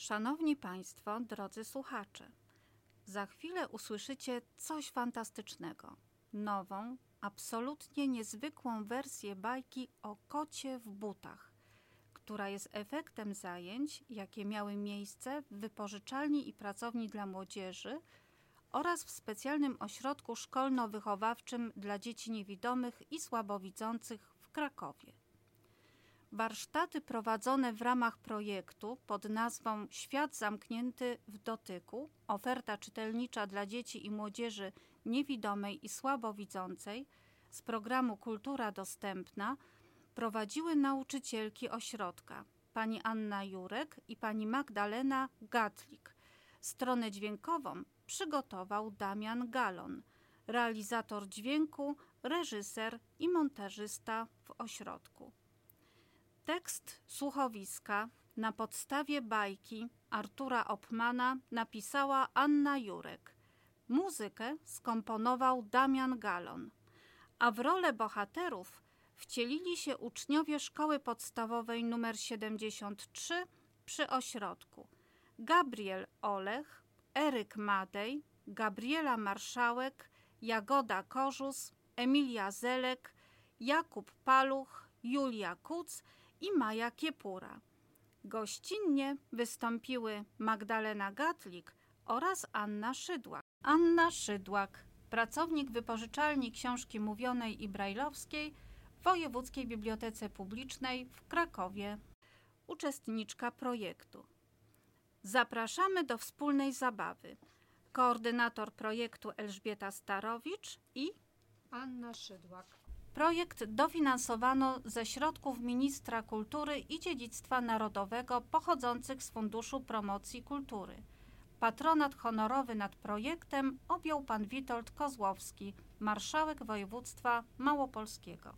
Szanowni Państwo, drodzy słuchacze, za chwilę usłyszycie coś fantastycznego. Nową, absolutnie niezwykłą wersję bajki o kocie w butach, która jest efektem zajęć, jakie miały miejsce w wypożyczalni i pracowni dla młodzieży oraz w specjalnym ośrodku szkolno-wychowawczym dla dzieci niewidomych i słabowidzących w Krakowie. Warsztaty prowadzone w ramach projektu pod nazwą Świat zamknięty w dotyku oferta czytelnicza dla dzieci i młodzieży niewidomej i słabowidzącej z programu Kultura Dostępna prowadziły nauczycielki ośrodka pani Anna Jurek i pani Magdalena Gatlik. Stronę dźwiękową przygotował Damian Galon, realizator dźwięku, reżyser i montażysta w ośrodku. Tekst słuchowiska na podstawie bajki Artura Opmana napisała Anna Jurek. Muzykę skomponował Damian Galon, a w rolę bohaterów wcielili się uczniowie szkoły podstawowej nr 73 przy ośrodku. Gabriel Olech, Eryk Madej, Gabriela Marszałek, Jagoda Korzus, Emilia Zelek, Jakub Paluch, Julia Kuc i Maja Kiepura. Gościnnie wystąpiły Magdalena Gatlik oraz Anna Szydłak. Anna Szydłak, pracownik wypożyczalni książki mówionej i brajlowskiej w Wojewódzkiej Bibliotece Publicznej w Krakowie, uczestniczka projektu. Zapraszamy do wspólnej zabawy. Koordynator projektu Elżbieta Starowicz i Anna Szydłak. Projekt dofinansowano ze środków Ministra Kultury i Dziedzictwa Narodowego pochodzących z Funduszu Promocji Kultury. Patronat honorowy nad projektem objął pan Witold Kozłowski, marszałek województwa małopolskiego.